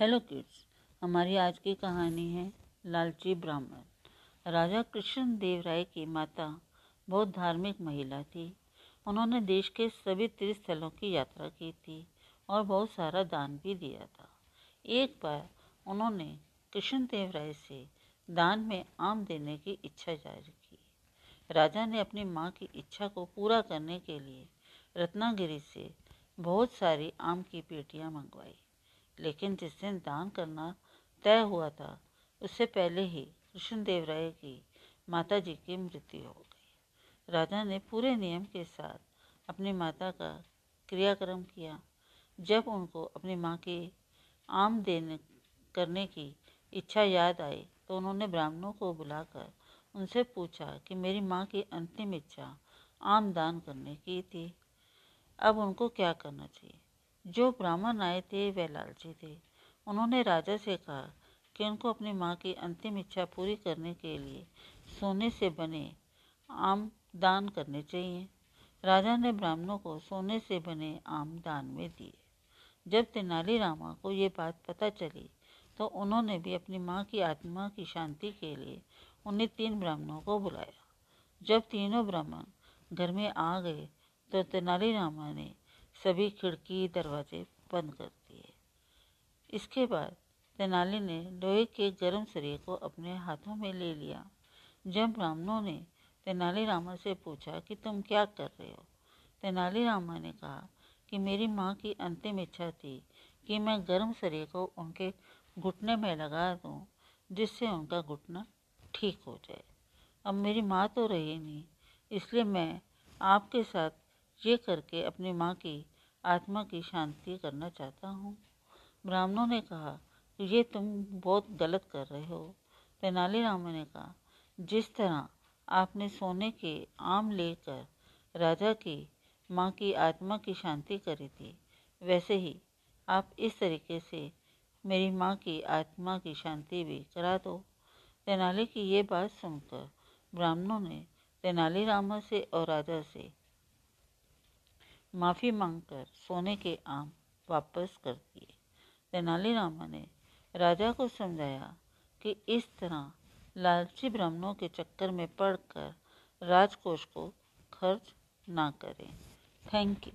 Hello kids हमारी आज की कहानी है लालची ब्राह्मण। राजा कृष्ण देव राय की माता बहुत धार्मिक महिला थी। उन्होंने देश के सभी तीर्थ स्थलों की यात्रा की थी और बहुत सारा दान भी दिया था। एक बार उन्होंने कृष्ण देव राय से दान में आम देने की इच्छा ज़ाहिर की। राजा ने अपनी माँ की इच्छा को पूरा करने के लिए रत्नागिरी से बहुत सारी आम की पेटियाँ मंगवाई। लेकिन जिस दिन दान करना तय हुआ था, उससे पहले ही कृष्णदेव राय की माता जी की मृत्यु हो गई। राजा ने पूरे नियम के साथ अपनी माता का क्रियाक्रम किया। जब उनको अपनी माँ की आम देने करने की इच्छा याद आई तो उन्होंने ब्राह्मणों को बुलाकर उनसे पूछा कि मेरी माँ की अंतिम इच्छा आम दान करने की थी। अब उनको क्या करना चाहिए? जो ब्राह्मण आए थे, वे लालची थे। उन्होंने राजा से कहा कि उनको अपनी माँ की अंतिम इच्छा पूरी करने के लिए सोने से बने आम दान करने चाहिए। राजा ने ब्राह्मणों को सोने से बने आम दान में दिए। जब तेनालीरामा को ये बात पता चली तो उन्होंने भी अपनी माँ की आत्मा की शांति के लिए उन्हें तीन ब्राह्मणों को बुलाया। जब तीनों ब्राह्मण घर में आ गए तो तेनालीरामा ने सभी खिड़की दरवाजे बंद कर दिए। इसके बाद तेनाली ने लोहे के गर्म सरिये को अपने हाथों में ले लिया। जब ब्राह्मणों ने तेनालीरामा से पूछा कि तुम क्या कर रहे हो तेनालीरामा ने कहा कि मेरी माँ की अंतिम इच्छा थी कि मैं गर्म सरिये को उनके घुटने में लगा दूँ, जिससे उनका घुटना ठीक हो जाए। अब मेरी माँ तो रही नहीं, इसलिए मैं आपके साथ ये करके अपनी माँ की आत्मा की शांति करना चाहता हूँ। ब्राह्मणों ने कहा, ये तुम बहुत गलत कर रहे हो। तेनालीराम ने कहा, जिस तरह आपने सोने के आम लेकर राजा की माँ की आत्मा की शांति करी थी, वैसे ही आप इस तरीके से मेरी माँ की आत्मा की शांति भी करा दो। तेनाली की ये बात सुनकर ब्राह्मणों ने तेनालीरामा से और राजा से माफ़ी मांगकर सोने के आम वापस कर दिए। तेनालीरामा ने राजा को समझाया कि इस तरह लालची ब्राह्मणों के चक्कर में पड़कर राजकोष को खर्च ना करें। Thank you.